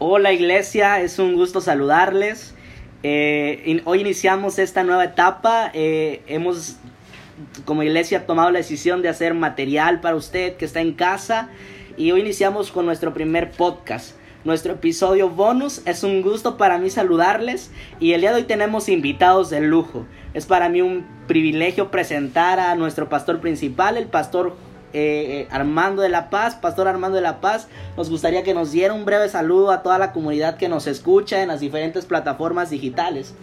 Hola iglesia, es un gusto saludarles. Eh, hoy iniciamos esta nueva etapa. Eh, hemos como iglesia tomado la decisión de hacer material para usted que está en casa y hoy iniciamos con nuestro primer podcast. Nuestro episodio bonus es un gusto para mí saludarles y el día de hoy tenemos invitados de lujo. Es para mí un privilegio presentar a nuestro pastor principal, el pastor eh, eh, Armando de la Paz, Pastor Armando de la Paz, nos gustaría que nos diera un breve saludo a toda la comunidad que nos escucha en las diferentes plataformas digitales.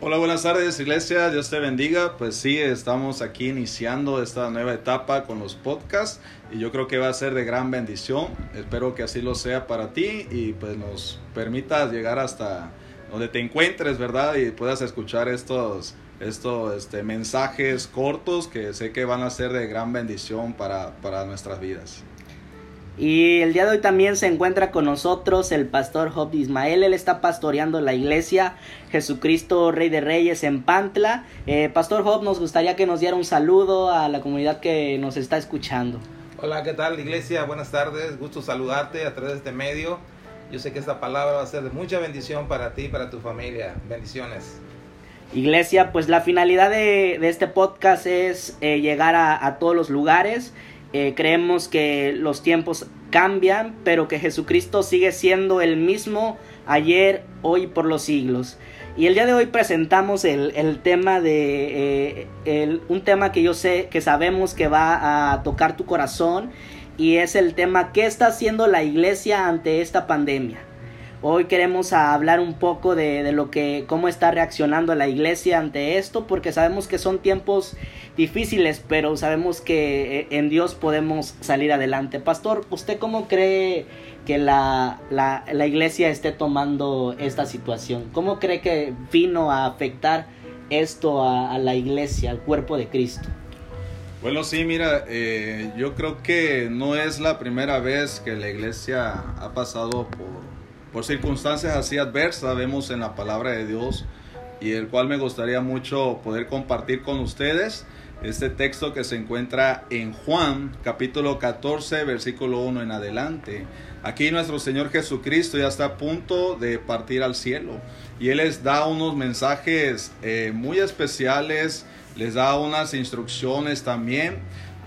Hola, buenas tardes Iglesia, Dios te bendiga. Pues sí, estamos aquí iniciando esta nueva etapa con los podcasts y yo creo que va a ser de gran bendición. Espero que así lo sea para ti y pues nos permitas llegar hasta donde te encuentres, ¿verdad? Y puedas escuchar estos estos este, mensajes cortos que sé que van a ser de gran bendición para, para nuestras vidas. Y el día de hoy también se encuentra con nosotros el pastor Job Ismael. Él está pastoreando la iglesia Jesucristo Rey de Reyes en Pantla. Eh, pastor Job, nos gustaría que nos diera un saludo a la comunidad que nos está escuchando. Hola, ¿qué tal iglesia? Buenas tardes. Gusto saludarte a través de este medio. Yo sé que esta palabra va a ser de mucha bendición para ti y para tu familia. Bendiciones. Iglesia, pues la finalidad de, este podcast es eh, llegar a, todos los lugares. Eh, creemos que los tiempos cambian, pero que Jesucristo sigue siendo el mismo ayer, hoy, por los siglos. Y el día de hoy presentamos el, tema de eh, un tema que yo sé que sabemos que va a tocar tu corazón y es el tema ¿qué está haciendo la iglesia ante esta pandemia? Hoy queremos hablar un poco de, lo que, cómo está reaccionando la iglesia ante esto, porque sabemos que son tiempos difíciles, pero sabemos que eh, en Dios podemos salir adelante. Pastor, ¿usted cómo cree que la, la, iglesia esté tomando esta situación? ¿Cómo cree que vino a afectar esto a, la iglesia, al cuerpo de Cristo? Bueno, sí, mira, eh, yo creo que no es la primera vez que la iglesia ha pasado por por circunstancias así adversas vemos en la palabra de Dios y el cual me gustaría mucho poder compartir con ustedes este texto que se encuentra en Juan capítulo 14 versículo 1 en adelante. Aquí nuestro Señor Jesucristo ya está a punto de partir al cielo y Él les da unos mensajes eh, muy especiales, les da unas instrucciones también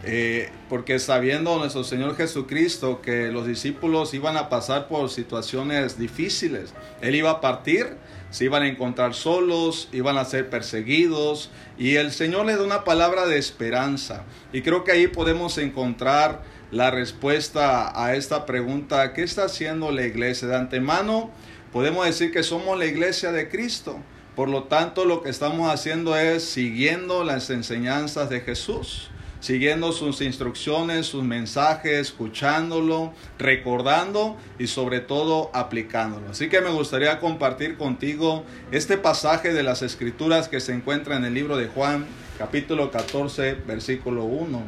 eh, porque sabiendo nuestro Señor Jesucristo que los discípulos iban a pasar por situaciones difíciles, Él iba a partir, se iban a encontrar solos, iban a ser perseguidos, y el Señor les da una palabra de esperanza. Y creo que ahí podemos encontrar la respuesta a esta pregunta, ¿qué está haciendo la iglesia? De antemano, podemos decir que somos la iglesia de Cristo. Por lo tanto, lo que estamos haciendo es siguiendo las enseñanzas de Jesús siguiendo sus instrucciones, sus mensajes, escuchándolo, recordando y sobre todo aplicándolo. Así que me gustaría compartir contigo este pasaje de las escrituras que se encuentra en el libro de Juan, capítulo 14, versículo 1.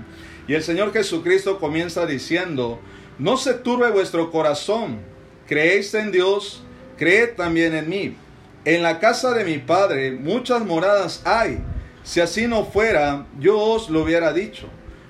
Y el Señor Jesucristo comienza diciendo, no se turbe vuestro corazón, creéis en Dios, creed también en mí. En la casa de mi Padre muchas moradas hay si así no fuera, yo os lo hubiera dicho.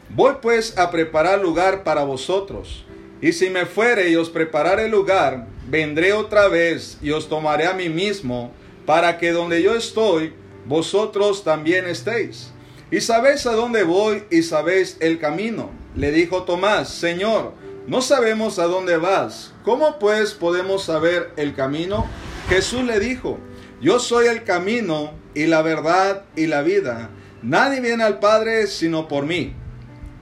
Voy pues a preparar lugar para vosotros. Y si me fuere y os preparare lugar, vendré otra vez y os tomaré a mí mismo, para que donde yo estoy, vosotros también estéis. Y sabéis a dónde voy y sabéis el camino. Le dijo Tomás, Señor, no sabemos a dónde vas. ¿Cómo pues podemos saber el camino? Jesús le dijo, yo soy el camino y la verdad y la vida. Nadie viene al Padre sino por mí.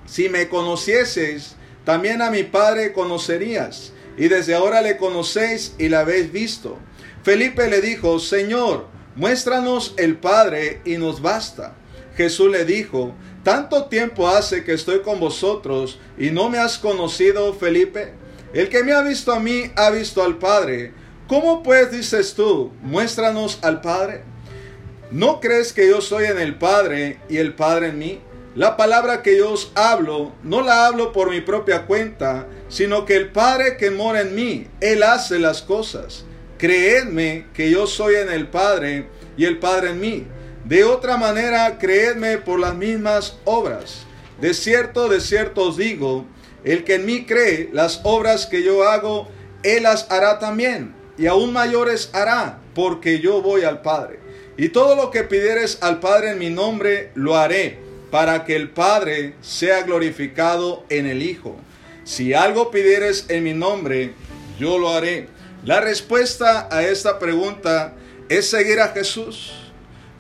Si me conocieseis, también a mi Padre conocerías. Y desde ahora le conocéis y la habéis visto. Felipe le dijo, Señor, muéstranos el Padre y nos basta. Jesús le dijo, tanto tiempo hace que estoy con vosotros y no me has conocido, Felipe. El que me ha visto a mí ha visto al Padre. ¿Cómo pues dices tú, muéstranos al Padre? ¿No crees que yo soy en el Padre y el Padre en mí? La palabra que yo os hablo, no la hablo por mi propia cuenta, sino que el Padre que mora en mí, Él hace las cosas. Creedme que yo soy en el Padre y el Padre en mí. De otra manera, creedme por las mismas obras. De cierto, de cierto os digo, el que en mí cree, las obras que yo hago, Él las hará también, y aún mayores hará, porque yo voy al Padre. Y todo lo que pidieres al Padre en mi nombre, lo haré, para que el Padre sea glorificado en el Hijo. Si algo pidieres en mi nombre, yo lo haré. La respuesta a esta pregunta es seguir a Jesús.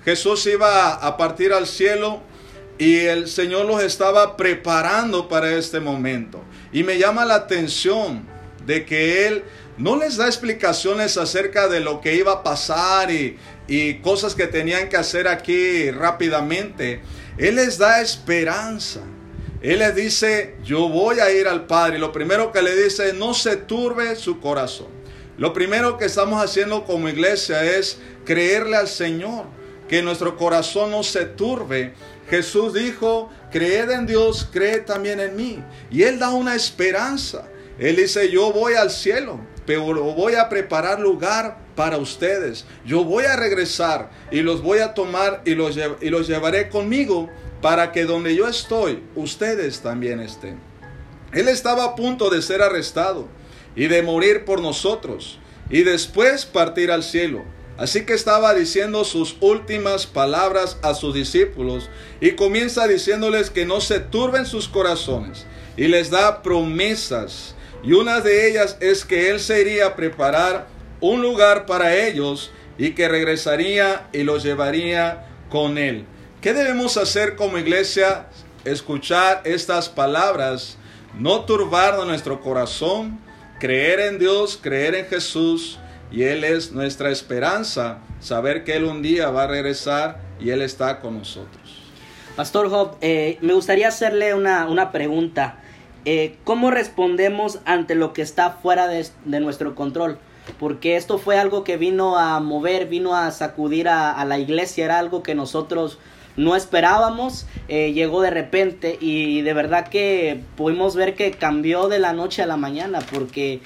Jesús iba a partir al cielo y el Señor los estaba preparando para este momento. Y me llama la atención de que Él no les da explicaciones acerca de lo que iba a pasar y, cosas que tenían que hacer aquí rápidamente. Él les da esperanza. Él les dice, yo voy a ir al Padre. Lo primero que le dice, no se turbe su corazón. Lo primero que estamos haciendo como iglesia es creerle al Señor, que nuestro corazón no se turbe. Jesús dijo, creed en Dios, creed también en mí. Y Él da una esperanza. Él dice, yo voy al cielo, pero voy a preparar lugar para ustedes. Yo voy a regresar y los voy a tomar y los, y los llevaré conmigo para que donde yo estoy, ustedes también estén. Él estaba a punto de ser arrestado y de morir por nosotros y después partir al cielo. Así que estaba diciendo sus últimas palabras a sus discípulos y comienza diciéndoles que no se turben sus corazones y les da promesas. Y una de ellas es que Él se iría a preparar un lugar para ellos y que regresaría y los llevaría con Él. ¿Qué debemos hacer como iglesia? Escuchar estas palabras, no turbar nuestro corazón, creer en Dios, creer en Jesús, y Él es nuestra esperanza, saber que Él un día va a regresar y Él está con nosotros. Pastor Job, eh, me gustaría hacerle una, una pregunta. Eh, ¿Cómo respondemos ante lo que está fuera de, nuestro control? Porque esto fue algo que vino a mover, vino a sacudir a, a la iglesia, era algo que nosotros no esperábamos, eh, llegó de repente y de verdad que pudimos ver que cambió de la noche a la mañana porque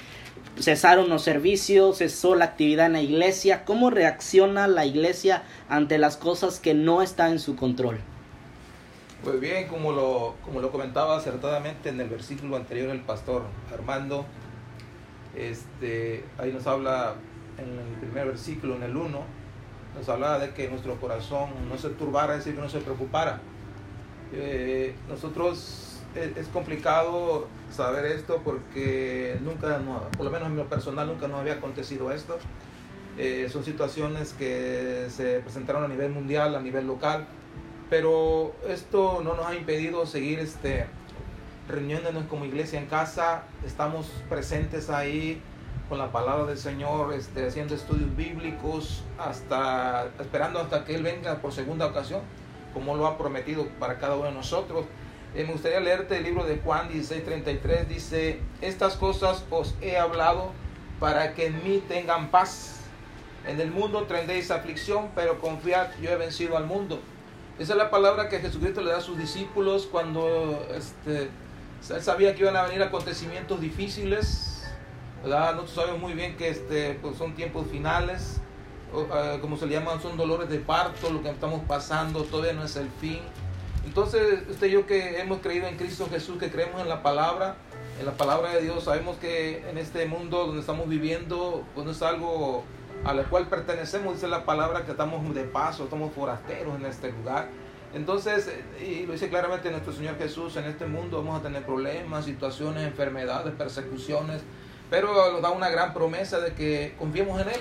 cesaron los servicios, cesó la actividad en la iglesia. ¿Cómo reacciona la iglesia ante las cosas que no están en su control? Pues bien, como lo, como lo comentaba acertadamente en el versículo anterior el pastor Armando, este, ahí nos habla en el primer versículo, en el 1, nos hablaba de que nuestro corazón no se turbara, es decir, que no se preocupara. Eh, nosotros es, es, complicado saber esto porque nunca, por lo menos en lo personal, nunca nos había acontecido esto. Eh, son situaciones que se presentaron a nivel mundial, a nivel local, pero esto no nos ha impedido seguir este, reuniéndonos como iglesia en casa, estamos presentes ahí con la palabra del Señor, este, haciendo estudios bíblicos, hasta esperando hasta que Él venga por segunda ocasión, como lo ha prometido para cada uno de nosotros. Eh, me gustaría leerte el libro de Juan 16:33, dice, estas cosas os he hablado para que en mí tengan paz. En el mundo tendréis aflicción, pero confiad, yo he vencido al mundo. Esa es la palabra que Jesucristo le da a sus discípulos cuando este, él sabía que iban a venir acontecimientos difíciles, ¿verdad? Nosotros sabemos muy bien que este, pues son tiempos finales, uh, como se le llaman, son dolores de parto, lo que estamos pasando todavía no es el fin. Entonces, usted y yo que hemos creído en Cristo Jesús, que creemos en la palabra, en la palabra de Dios, sabemos que en este mundo donde estamos viviendo, pues no es algo a la cual pertenecemos, dice la palabra que estamos de paso, estamos forasteros en este lugar. Entonces, y lo dice claramente nuestro Señor Jesús, en este mundo vamos a tener problemas, situaciones, enfermedades, persecuciones, pero nos da una gran promesa de que confiemos en Él,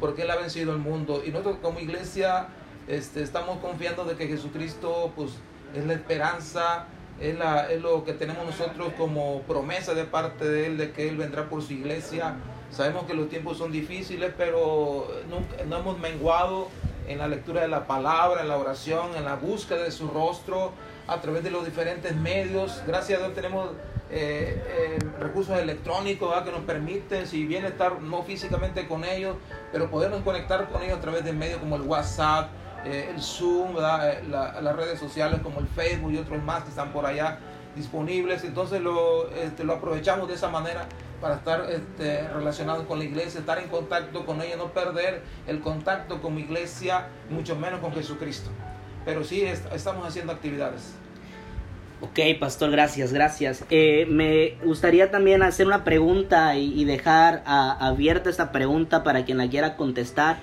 porque Él ha vencido el mundo. Y nosotros como iglesia este, estamos confiando de que Jesucristo pues, es la esperanza, es, la, es lo que tenemos nosotros como promesa de parte de Él, de que Él vendrá por su iglesia. Sabemos que los tiempos son difíciles, pero nunca, no hemos menguado en la lectura de la palabra, en la oración, en la búsqueda de su rostro, a través de los diferentes medios. Gracias a Dios tenemos eh, eh, recursos electrónicos que nos permiten, si bien estar no físicamente con ellos, pero podernos conectar con ellos a través de medios como el WhatsApp, eh, el Zoom, la, las redes sociales como el Facebook y otros más que están por allá disponibles. Entonces lo, este, lo aprovechamos de esa manera para estar este, relacionados con la iglesia, estar en contacto con ella, no perder el contacto con mi iglesia, mucho menos con Jesucristo. Pero sí est estamos haciendo actividades. Ok, pastor, gracias, gracias. Eh, me gustaría también hacer una pregunta y, dejar abierta esta pregunta para quien la quiera contestar.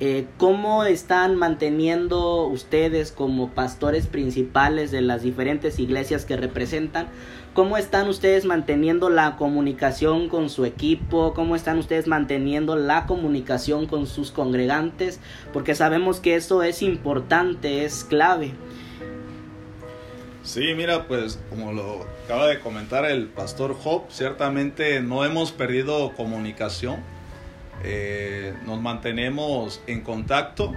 Eh, ¿Cómo están manteniendo ustedes como pastores principales de las diferentes iglesias que representan? ¿Cómo están ustedes manteniendo la comunicación con su equipo? ¿Cómo están ustedes manteniendo la comunicación con sus congregantes? Porque sabemos que eso es importante, es clave. Sí, mira, pues como lo acaba de comentar el pastor Job, ciertamente no hemos perdido comunicación eh, nos mantenemos en contacto.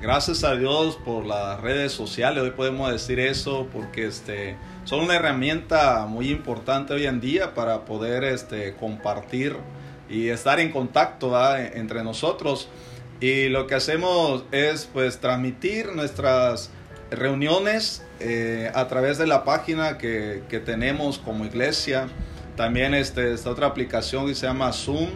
Gracias a Dios por las redes sociales, hoy podemos decir eso porque este, son una herramienta muy importante hoy en día para poder este, compartir y estar en contacto entre nosotros. Y lo que hacemos es pues transmitir nuestras reuniones eh, a través de la página que, que tenemos como iglesia. También este, esta otra aplicación que se llama Zoom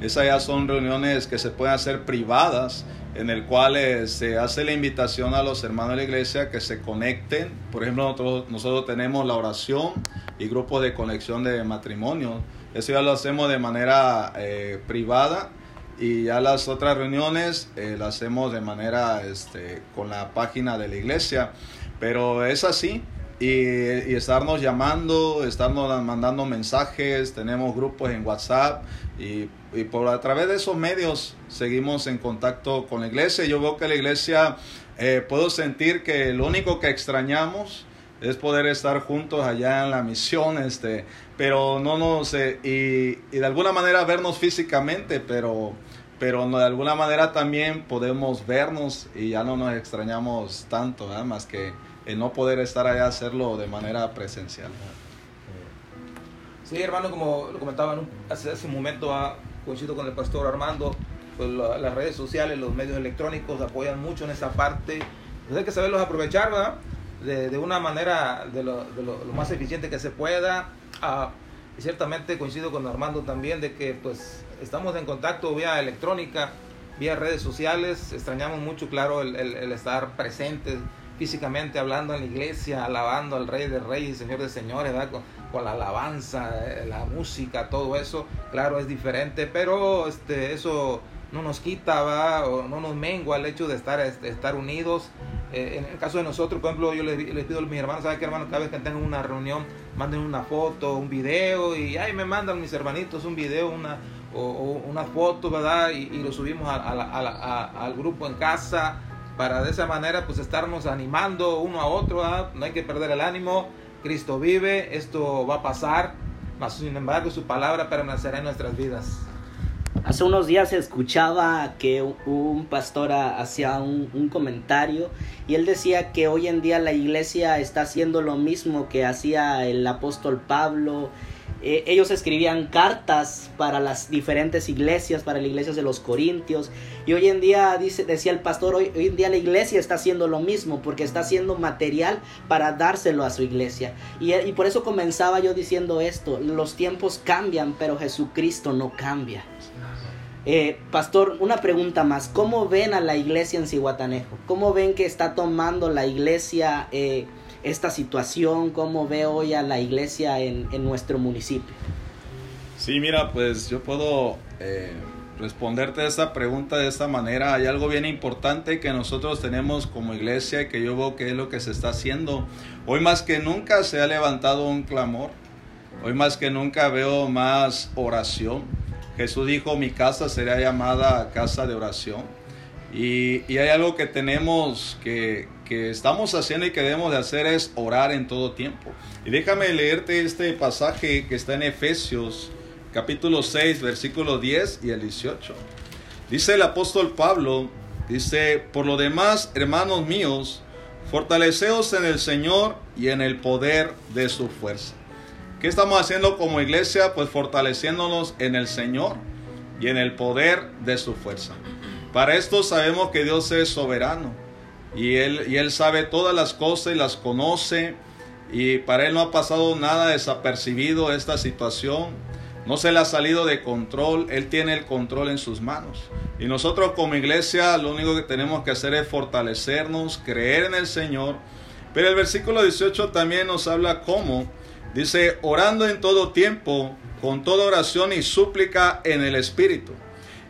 esas ya son reuniones que se pueden hacer privadas, en el cual eh, se hace la invitación a los hermanos de la iglesia que se conecten. Por ejemplo, nosotros, tenemos la oración y grupos de conexión de matrimonio. Eso ya lo hacemos de manera eh, privada y ya las otras reuniones eh, las hacemos de manera este, con la página de la iglesia. Pero es así, y, y, estarnos llamando, estarnos mandando mensajes, tenemos grupos en WhatsApp y, y, por a través de esos medios seguimos en contacto con la iglesia. Yo veo que la iglesia, eh, puedo sentir que lo único que extrañamos es poder estar juntos allá en la misión, este, pero no nos, eh, y, y, de alguna manera vernos físicamente, pero, pero de alguna manera también podemos vernos y ya no nos extrañamos tanto, más que el no poder estar allá hacerlo de manera presencial. Sí, hermano, como lo comentaba hace, hace un momento, ah, coincido con el pastor Armando, pues las redes sociales, los medios electrónicos apoyan mucho en esa parte. Pues hay que saberlos aprovechar, ¿verdad? De, de una manera de, lo, de lo, más eficiente que se pueda. Ah, y ciertamente coincido con Armando también de que pues estamos en contacto vía electrónica, vía redes sociales. Extrañamos mucho, claro, el, el, el estar presentes físicamente hablando en la iglesia, alabando al Rey de Reyes, Señor de Señores, Con, la alabanza, eh, la música, todo eso, claro, es diferente, pero este, eso no nos quita, ¿va? o no nos mengua el hecho de estar, este, estar unidos. Eh, en el caso de nosotros, por ejemplo, yo les, pido a mis hermanos, ¿saben qué hermano? Cada vez que tengan una reunión, manden una foto, un video, y ahí me mandan mis hermanitos un video, una, o, una foto, ¿verdad? Y, lo subimos al grupo en casa para de esa manera pues estarnos animando uno a otro, ¿ah? no hay que perder el ánimo, Cristo vive, esto va a pasar, mas sin embargo su palabra permanecerá en nuestras vidas. Hace unos días escuchaba que un pastor hacía un, comentario y él decía que hoy en día la iglesia está haciendo lo mismo que hacía el apóstol Pablo eh, ellos escribían cartas para las diferentes iglesias, para las iglesias de los Corintios. Y hoy en día, dice, decía el pastor, hoy, hoy en día la iglesia está haciendo lo mismo, porque está haciendo material para dárselo a su iglesia. Y, y por eso comenzaba yo diciendo esto, los tiempos cambian, pero Jesucristo no cambia. Eh, pastor, una pregunta más. ¿Cómo ven a la iglesia en Cihuatanejo? ¿Cómo ven que está tomando la iglesia eh, esta situación, cómo ve hoy a la iglesia en, en nuestro municipio. Sí, mira, pues yo puedo eh, responderte esta pregunta de esta manera. Hay algo bien importante que nosotros tenemos como iglesia y que yo veo que es lo que se está haciendo. Hoy más que nunca se ha levantado un clamor. Hoy más que nunca veo más oración. Jesús dijo, mi casa será llamada casa de oración. Y, y hay algo que tenemos que, que estamos haciendo y que debemos de hacer es orar en todo tiempo. Y déjame leerte este pasaje que está en Efesios capítulo 6, versículo 10 y el 18. Dice el apóstol Pablo, dice, por lo demás, hermanos míos, fortaleceos en el Señor y en el poder de su fuerza. ¿Qué estamos haciendo como iglesia? Pues fortaleciéndonos en el Señor y en el poder de su fuerza. Para esto sabemos que Dios es soberano y él, y él sabe todas las cosas y las conoce y para él no ha pasado nada desapercibido esta situación. No se le ha salido de control, Él tiene el control en sus manos. Y nosotros como iglesia lo único que tenemos que hacer es fortalecernos, creer en el Señor, Pero el versículo 18 también nos habla cómo, dice, orando en todo tiempo, con toda oración y súplica en el Espíritu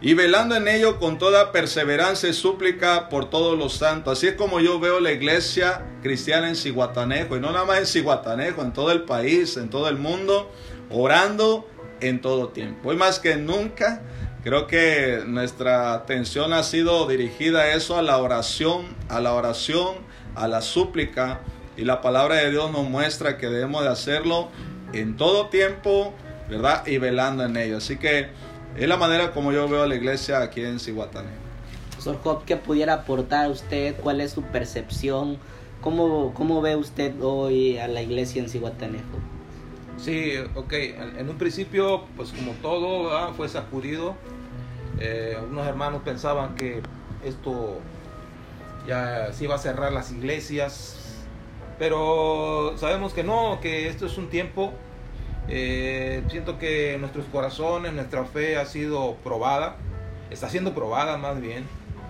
y velando en ello con toda perseverancia y súplica por todos los santos. Así es como yo veo la iglesia cristiana en Ciguatanejo, y no nada más en Ciguatanejo, en todo el país, en todo el mundo, orando en todo tiempo. Hoy más que nunca, creo que nuestra atención ha sido dirigida a eso, a la oración, a la oración, a la súplica, y la palabra de Dios nos muestra que debemos de hacerlo en todo tiempo, ¿verdad? Y velando en ello. Así que es la manera como yo veo a la iglesia aquí en Cihuatanejo. Profesor Job, ¿qué pudiera aportar usted? ¿Cuál es su percepción? ¿Cómo, ¿Cómo ve usted hoy a la iglesia en Cihuatanejo? Sí, ok. En, un principio, pues como todo, fue sacudido. Eh, unos hermanos pensaban que esto ya se iba a cerrar las iglesias, pero sabemos que no, que esto es un tiempo eh, siento que nuestros corazones, nuestra fe ha sido probada, está siendo probada más bien,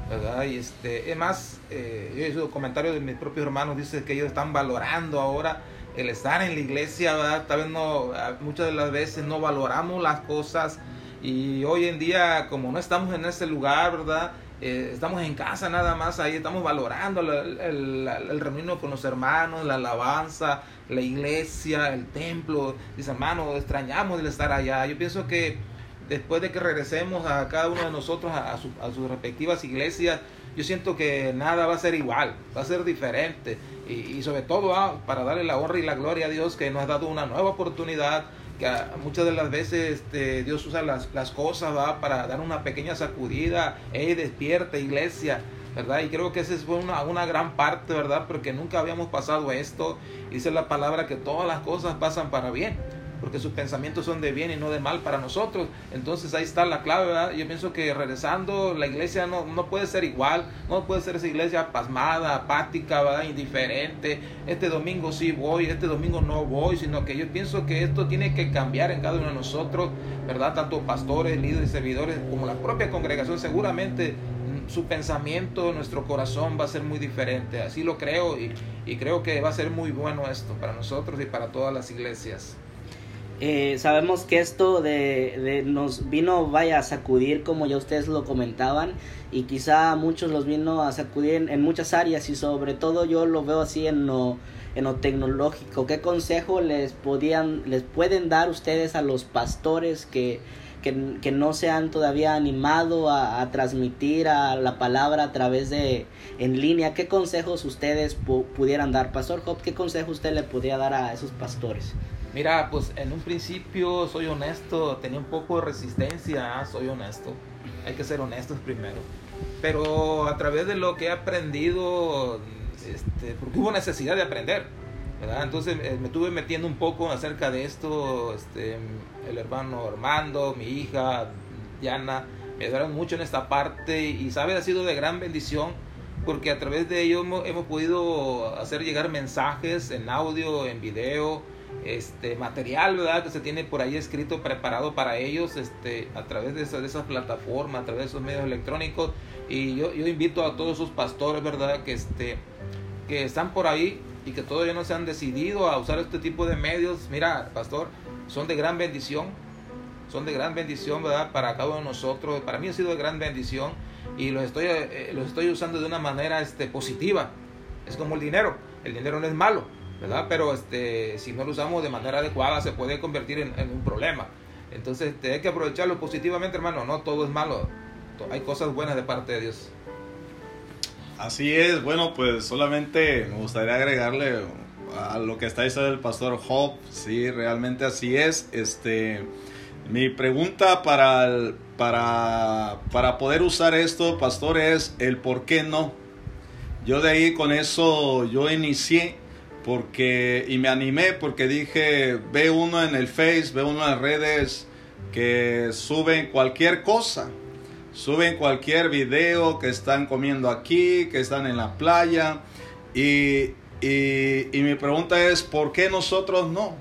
¿verdad? Y este, es más, eh, yo he oído comentarios de mis propios hermanos, dice que ellos están valorando ahora el estar en la iglesia, ¿verdad? Tal vez no, muchas de las veces no valoramos las cosas y hoy en día, como no estamos en ese lugar, ¿verdad? Eh, estamos en casa nada más, ahí estamos valorando el, el, el, reunirnos con los hermanos, la alabanza, la iglesia, el templo. Dice, hermano, extrañamos el estar allá. Yo pienso que después de que regresemos a cada uno de nosotros a, a sus respectivas iglesias, yo siento que nada va a ser igual, va a ser diferente. Y, y sobre todo ah, para darle la honra y la gloria a Dios que nos ha dado una nueva oportunidad muchas de las veces este, Dios usa las, cosas para dar una pequeña sacudida, hey, despierta iglesia, ¿verdad? Y creo que esa fue una, una gran parte, ¿verdad? Porque nunca habíamos pasado esto. Dice la palabra que todas las cosas pasan para bien porque sus pensamientos son de bien y no de mal para nosotros. Entonces ahí está la clave, ¿verdad? Yo pienso que regresando la iglesia no, no puede ser igual, no puede ser esa iglesia pasmada, apática. Indiferente. Este domingo sí voy, este domingo no voy, sino que yo pienso que esto tiene que cambiar en cada uno de nosotros, ¿verdad? Tanto pastores, líderes, servidores, como la propia congregación, seguramente mm, su pensamiento, nuestro corazón va a ser muy diferente. Así lo creo y, y creo que va a ser muy bueno esto para nosotros y para todas las iglesias. Eh, sabemos que esto de, nos vino, vaya, a sacudir, como ya ustedes lo comentaban, y quizá muchos los vino a sacudir en, muchas áreas, y sobre todo yo lo veo así en lo, en lo tecnológico. ¿Qué consejo les, podían, les pueden dar ustedes a los pastores que, que, no se han todavía animado a, transmitir a la palabra a través de en línea? ¿Qué consejos ustedes pudieran dar? Pastor Job, ¿qué consejo usted le podría dar a esos pastores? Mira, pues en un principio, soy honesto, tenía un poco de resistencia, ah, soy honesto. Hay que ser honestos primero. Pero a través de lo que he aprendido, este, porque hubo necesidad de aprender, ¿verdad? Entonces eh, me estuve metiendo un poco acerca de esto, este, el hermano Armando, mi hija Diana, me ayudaron mucho en esta parte y, ¿sabes? Ha sido de gran bendición porque a través de ello hemos, hemos podido hacer llegar mensajes en audio, en video, este material verdad que se tiene por ahí escrito preparado para ellos este a través de esa, de esas plataformas a través de esos medios electrónicos. Y yo, yo invito a todos esos pastores verdad que este que están por ahí y que todavía no se han decidido a usar este tipo de medios. Mira pastor son de gran bendición son de gran bendición verdad para cada uno de nosotros. Para mí ha sido de gran bendición y los estoy eh, los estoy usando de una manera este positiva. Es como el dinero. El dinero no es malo Pero este, si no lo usamos de manera adecuada se puede convertir en, un problema. Entonces este, hay que aprovecharlo positivamente, hermano. No todo es malo. Hay cosas buenas de parte de Dios. Así es. Bueno, pues solamente me gustaría agregarle a lo que está diciendo el pastor Job. Sí, realmente así es. Este, mi pregunta para, para, para poder usar esto, pastor, es el por qué no. Yo de ahí con eso yo inicié porque y me animé porque dije, ve uno en el Face, ve uno en las redes que suben cualquier cosa, suben cualquier video que están comiendo aquí, que están en la playa y, y, y mi pregunta es, ¿por qué nosotros no?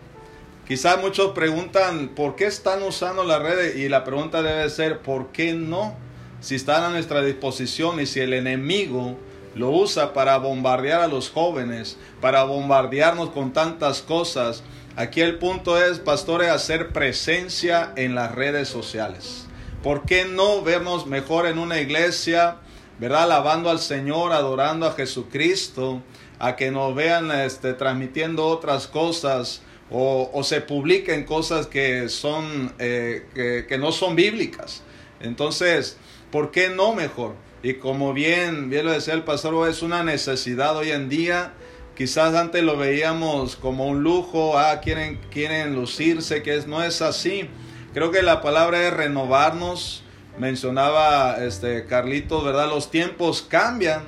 Quizás muchos preguntan, ¿por qué están usando las redes? Y la pregunta debe ser, ¿por qué no? Si están a nuestra disposición y si el enemigo lo usa para bombardear a los jóvenes, para bombardearnos con tantas cosas. Aquí el punto es, pastores, hacer presencia en las redes sociales. ¿Por qué no vernos mejor en una iglesia, verdad? Alabando al Señor, adorando a Jesucristo, a que nos vean este, transmitiendo otras cosas o, se publiquen cosas que, son, eh, que, no son bíblicas. Entonces, ¿por qué no mejor? Y como bien, bien lo decía el pastor, es una necesidad hoy en día. Quizás antes lo veíamos como un lujo, ah, quieren, quieren lucirse, que es, no es así. Creo que la palabra es renovarnos. Mencionaba este Carlitos, ¿verdad? Los tiempos cambian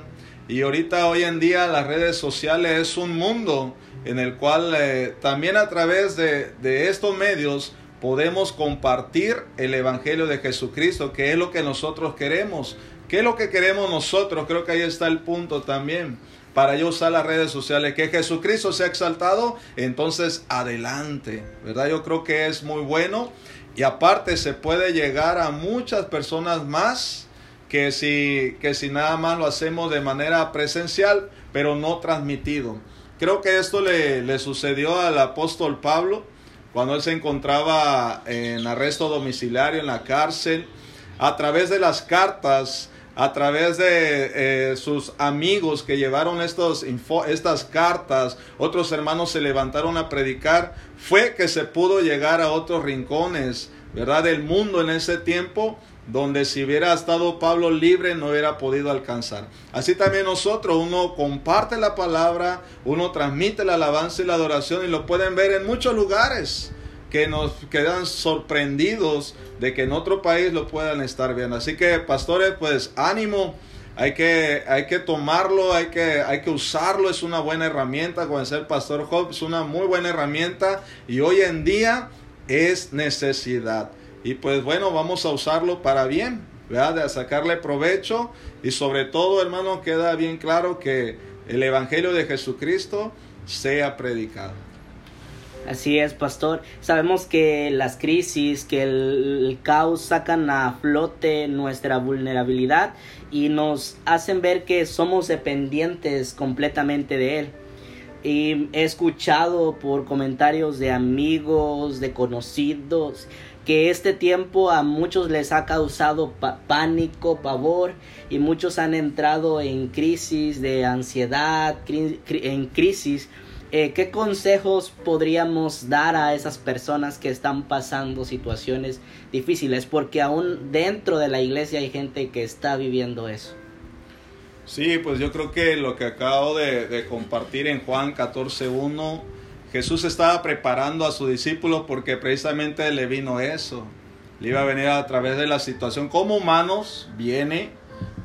y ahorita hoy en día las redes sociales es un mundo en el cual eh, también a través de, de estos medios podemos compartir el Evangelio de Jesucristo, que es lo que nosotros queremos. ¿Qué es lo que queremos nosotros? Creo que ahí está el punto también. Para yo usar las redes sociales, que Jesucristo sea exaltado, entonces adelante, ¿verdad? Yo creo que es muy bueno y aparte se puede llegar a muchas personas más que si, que si nada más lo hacemos de manera presencial, pero no transmitido. Creo que esto le, le sucedió al apóstol Pablo cuando él se encontraba en arresto domiciliario en la cárcel. A través de las cartas, a través de eh, sus amigos que llevaron estos estas cartas, otros hermanos se levantaron a predicar, fue que se pudo llegar a otros rincones, ¿verdad? Del mundo en ese tiempo donde si hubiera estado Pablo libre no hubiera podido alcanzar. Así también nosotros, uno comparte la palabra, uno transmite la alabanza y la adoración y lo pueden ver en muchos lugares que nos quedan sorprendidos de que en otro país lo puedan estar viendo. Así que pastores, pues ánimo. Hay que, hay que tomarlo, hay que, hay que usarlo, es una buena herramienta. Con ser pastor Job es una muy buena herramienta y hoy en día es necesidad. Y pues bueno, vamos a usarlo para bien, ¿verdad? De sacarle provecho y sobre todo, hermano, queda bien claro que el Evangelio de Jesucristo sea predicado. Así es, pastor. Sabemos que las crisis, que el, caos sacan a flote nuestra vulnerabilidad y nos hacen ver que somos dependientes completamente de Él. Y he escuchado por comentarios de amigos, de conocidos, que este tiempo a muchos les ha causado pánico, pavor y muchos han entrado en crisis de ansiedad, en crisis. Eh, ¿Qué consejos podríamos dar a esas personas que están pasando situaciones difíciles? Porque aún dentro de la iglesia hay gente que está viviendo eso. Sí, pues yo creo que lo que acabo de, compartir en Juan 14.1 Jesús estaba preparando a sus discípulos porque precisamente le vino eso. Le iba a venir a través de la situación. Como humanos viene,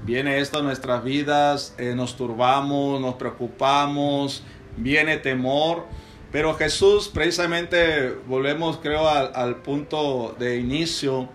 viene esto a nuestras vidas, eh, nos turbamos, nos preocupamos, viene temor. Pero Jesús precisamente, volvemos creo al, punto de inicio,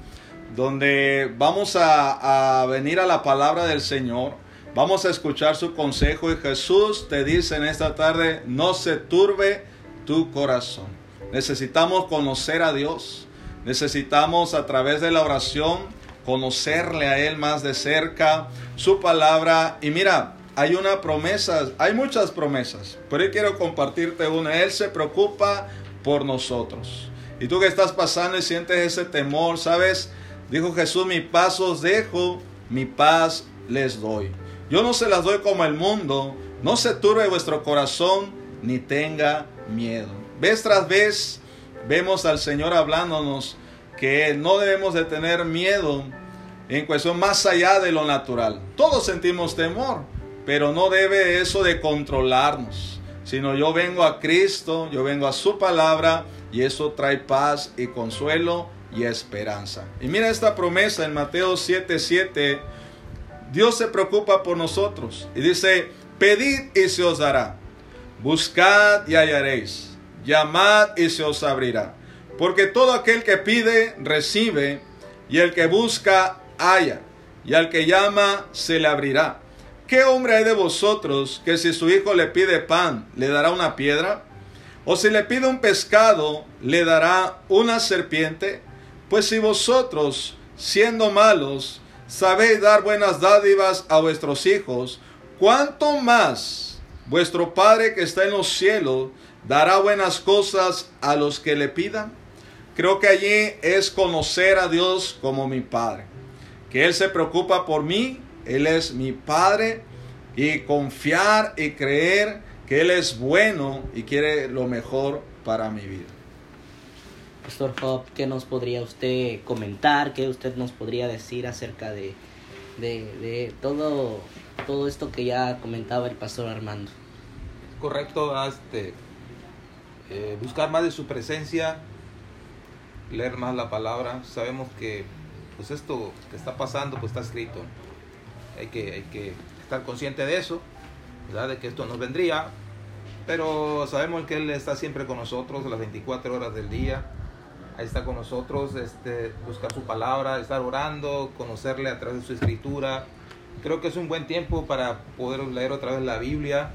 donde vamos a, a venir a la palabra del Señor. Vamos a escuchar su consejo y Jesús te dice en esta tarde, no se turbe tu corazón. Necesitamos conocer a Dios. Necesitamos a través de la oración conocerle a Él más de cerca, su palabra. Y mira, hay una promesa, hay muchas promesas, pero hoy quiero compartirte una. Él se preocupa por nosotros. Y tú que estás pasando y sientes ese temor, ¿sabes? Dijo Jesús, mi paz os dejo, mi paz les doy. Yo no se las doy como el mundo, no se turbe vuestro corazón, ni tenga miedo. Vez tras vez vemos al Señor hablándonos que no debemos de tener miedo en cuestión más allá de lo natural. Todos sentimos temor, pero no debe eso de controlarnos, sino yo vengo a Cristo, yo vengo a su palabra y eso trae paz y consuelo y esperanza. Y mira esta promesa en Mateo 7:7, Dios se preocupa por nosotros y dice, pedid y se os dará. Buscad y hallaréis. Llamad y se os abrirá. Porque todo aquel que pide, recibe. Y el que busca, halla. Y al que llama, se le abrirá. ¿Qué hombre hay de vosotros que si su hijo le pide pan, le dará una piedra? ¿O si le pide un pescado, le dará una serpiente? Pues si vosotros, siendo malos, sabéis dar buenas dádivas a vuestros hijos, ¿cuánto más vuestro Padre que está en los cielos dará buenas cosas a los que le pidan? Creo que allí es conocer a Dios como mi Padre. Que Él se preocupa por mí, Él es mi Padre y confiar y creer que Él es bueno y quiere lo mejor para mi vida. Pastor Job, ¿qué nos podría usted comentar? ¿Qué usted nos podría decir acerca de, de, todo, todo esto que ya comentaba el pastor Armando? Correcto, este, eh, buscar más de su presencia, leer más la palabra. Sabemos que pues esto que está pasando pues está escrito. Hay que, hay que estar consciente de eso, ¿verdad? de que esto nos vendría, pero sabemos que Él está siempre con nosotros las 24 horas del día. Ahí está con nosotros, este, buscar su palabra, estar orando, conocerle a través de su escritura. Creo que es un buen tiempo para poder leer otra vez la Biblia,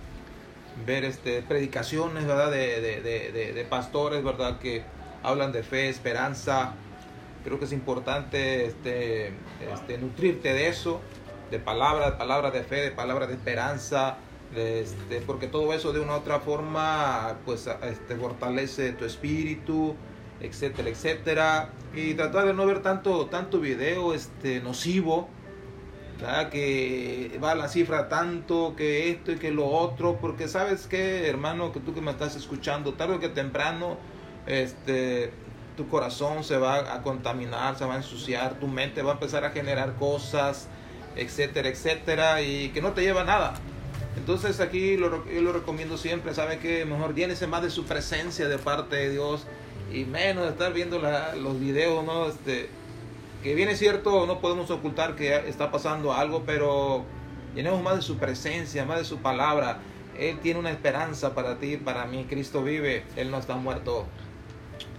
ver este, predicaciones ¿verdad? De, de, de, de pastores ¿verdad? que hablan de fe, esperanza. Creo que es importante este, este, nutrirte de eso, de palabras, palabras de fe, de palabras de esperanza, este, porque todo eso de una u otra forma pues este, fortalece tu espíritu, etcétera, etcétera. Y tratar de no ver tanto, tanto video este, nocivo, que va la cifra tanto, que esto y que lo otro, porque sabes que, hermano, que tú que me estás escuchando, tarde o que temprano, este, tu corazón se va a contaminar, se va a ensuciar, tu mente va a empezar a generar cosas, etcétera, etcétera, y que no te lleva nada. Entonces aquí lo, yo lo recomiendo siempre, sabe que mejor llénese más de su presencia de parte de Dios y menos de estar viendo los videos, ¿no? Este, que viene cierto, no podemos ocultar que está pasando algo, pero llenemos más de su presencia, más de su palabra. Él tiene una esperanza para ti, para mí. Cristo vive, Él no está muerto.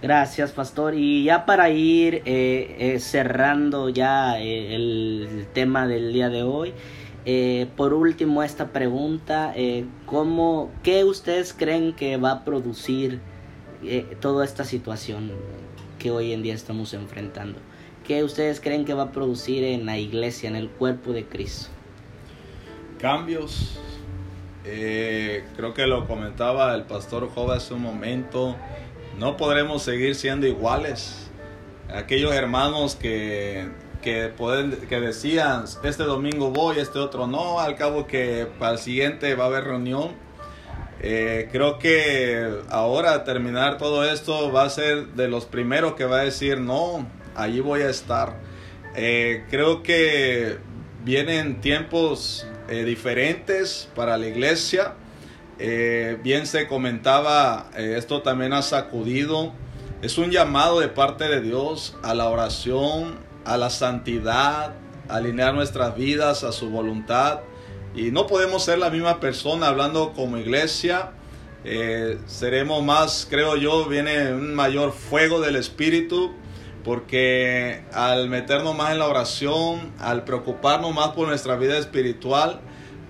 Gracias, pastor. Y ya para ir eh, eh, cerrando ya eh, el tema del día de hoy, por último esta pregunta, ¿cómo, ¿qué ustedes creen que va a producir toda esta situación que hoy en día estamos enfrentando? ¿Qué ustedes creen que va a producir en la iglesia, en el cuerpo de Cristo? Cambios. creo que lo comentaba el pastor Job hace un momento no podremos seguir siendo iguales. Aquellos hermanos que, que, que decían, este domingo voy, este otro no, al cabo que para el siguiente va a haber reunión. Eh, creo que ahora terminar todo esto va a ser de los primeros que va a decir, no, allí voy a estar. Eh, creo que vienen tiempos eh, diferentes para la iglesia. Eh, bien se comentaba, eh, esto también ha sacudido. Es un llamado de parte de Dios a la oración, a la santidad, alinear nuestras vidas a su voluntad. Y no podemos ser la misma persona hablando como iglesia. Eh, seremos más, creo yo, viene un mayor fuego del Espíritu. Porque al meternos más en la oración, al preocuparnos más por nuestra vida espiritual,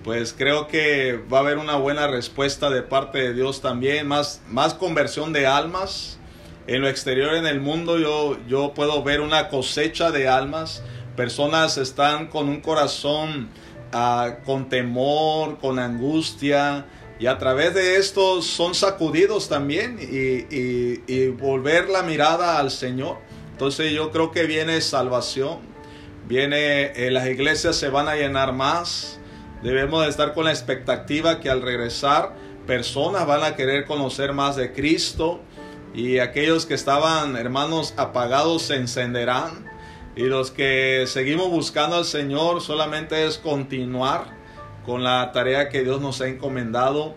pues creo que va a haber una buena respuesta de parte de Dios también, más, más conversión de almas. En lo exterior, en el mundo, yo, yo puedo ver una cosecha de almas. Personas están con un corazón ah, con temor, con angustia, y a través de esto son sacudidos también y, y, volver la mirada al Señor. Entonces yo creo que viene salvación, viene, eh, las iglesias se van a llenar más, Debemos de estar con la expectativa que al regresar personas van a querer conocer más de Cristo y aquellos que estaban hermanos apagados se encenderán. Y los que seguimos buscando al Señor solamente es continuar con la tarea que Dios nos ha encomendado,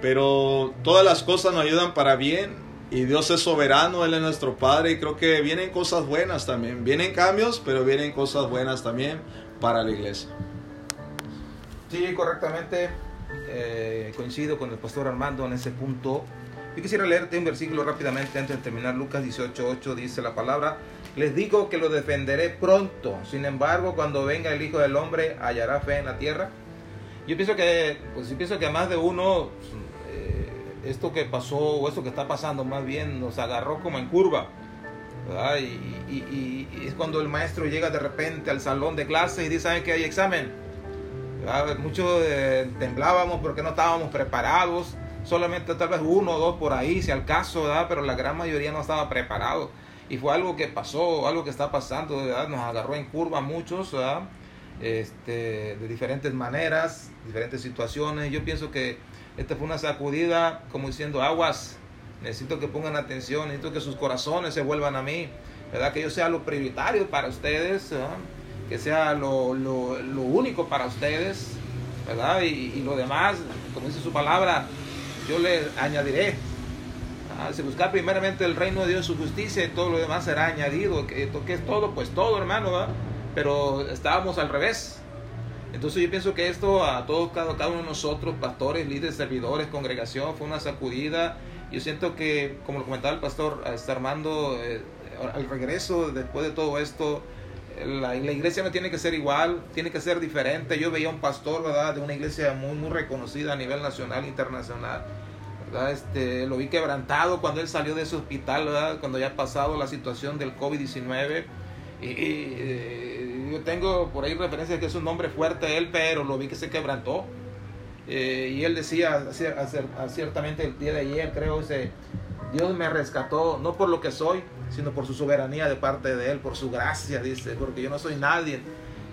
pero todas las cosas nos ayudan para bien y Dios es soberano, Él es nuestro Padre y creo que vienen cosas buenas también, vienen cambios, pero vienen cosas buenas también para la iglesia. Sí, correctamente. Eh, coincido con el pastor Armando en ese punto. Yo quisiera leerte un versículo rápidamente antes de terminar. Lucas 18:8 dice la palabra: Les digo que lo defenderé pronto. Sin embargo, cuando venga el Hijo del Hombre, hallará fe en la tierra. Yo pienso que, pues yo pienso que más de uno, eh, esto que pasó, o esto que está pasando más bien, nos agarró como en curva. Y, y, es cuando el maestro llega de repente al salón de clase y dice, ¿saben que hay examen? Muchos eh, temblábamos porque no estábamos preparados. Solamente tal vez uno o dos por ahí, si al caso, ¿verdad? pero la gran mayoría no estaba preparado. Y fue algo que pasó, algo que está pasando, ¿verdad? nos agarró en curva muchos. Este, de diferentes maneras, diferentes situaciones. Yo pienso que esta fue una sacudida, como diciendo, aguas, necesito que pongan atención, necesito que sus corazones se vuelvan a mí, ¿verdad? Que yo sea lo prioritario para ustedes, que sea lo, lo, lo, único para ustedes, ¿verdad? Y, y, lo demás, como dice su palabra, yo le añadiré. Ah, si buscar primeramente el reino de Dios, su justicia y todo lo demás será añadido. ¿Qué, qué es todo? Pues todo, hermano, ¿verdad? pero estábamos al revés. Entonces yo pienso que esto a todos, cada, cada uno de nosotros, pastores, líderes, servidores, congregación, fue una sacudida. Yo siento que, como lo comentaba el pastor está Armando, eh, al regreso, después de todo esto, la, la, iglesia no tiene que ser igual, tiene que ser diferente. Yo veía un pastor, ¿verdad?, de una iglesia muy, muy reconocida a nivel nacional internacional. ¿verdad? Este, lo vi quebrantado cuando él salió de ese hospital, ¿verdad? cuando ya ha pasado la situación del COVID-19. Y, y, eh, yo tengo por ahí referencia que es un nombre fuerte él, pero lo vi que se quebrantó. Eh, y él decía ciertamente el día de ayer, creo, ese, Dios me rescató, no por lo que soy, sino por su soberanía de parte de Él, por su gracia, dice, porque yo no soy nadie.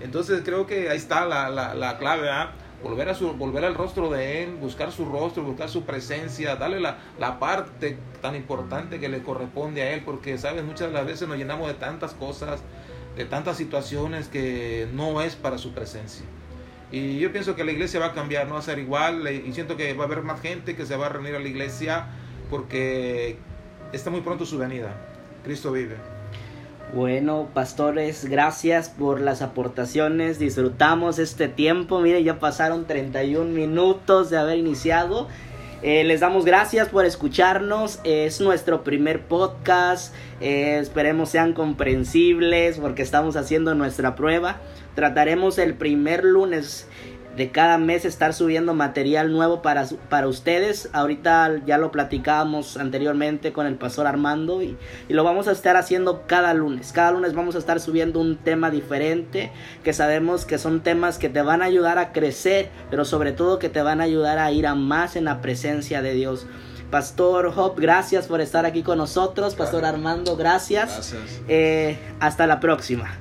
Entonces creo que ahí está la, la, la clave, volver, a su, volver al rostro de Él, buscar su rostro, buscar su presencia, darle la, la parte tan importante que le corresponde a Él, porque, ¿sabes? Muchas de las veces nos llenamos de tantas cosas, de tantas situaciones que no es para su presencia. Y yo pienso que la iglesia va a cambiar, no va a ser igual, y siento que va a haber más gente que se va a reunir a la iglesia porque está muy pronto su venida. Cristo vive. Bueno, pastores, gracias por las aportaciones. Disfrutamos este tiempo. Mire, ya pasaron 31 minutos de haber iniciado. Eh, les damos gracias por escucharnos. Es nuestro primer podcast. Eh, esperemos sean comprensibles porque estamos haciendo nuestra prueba. Trataremos el primer lunes de cada mes estar subiendo material nuevo para, para ustedes. Ahorita ya lo platicábamos anteriormente con el pastor Armando y, y, lo vamos a estar haciendo cada lunes. Cada lunes vamos a estar subiendo un tema diferente que sabemos que son temas que te van a ayudar a crecer, pero sobre todo que te van a ayudar a ir a más en la presencia de Dios. Pastor Hop, gracias por estar aquí con nosotros. Pastor Armando, gracias. Gracias. Eh, hasta la próxima.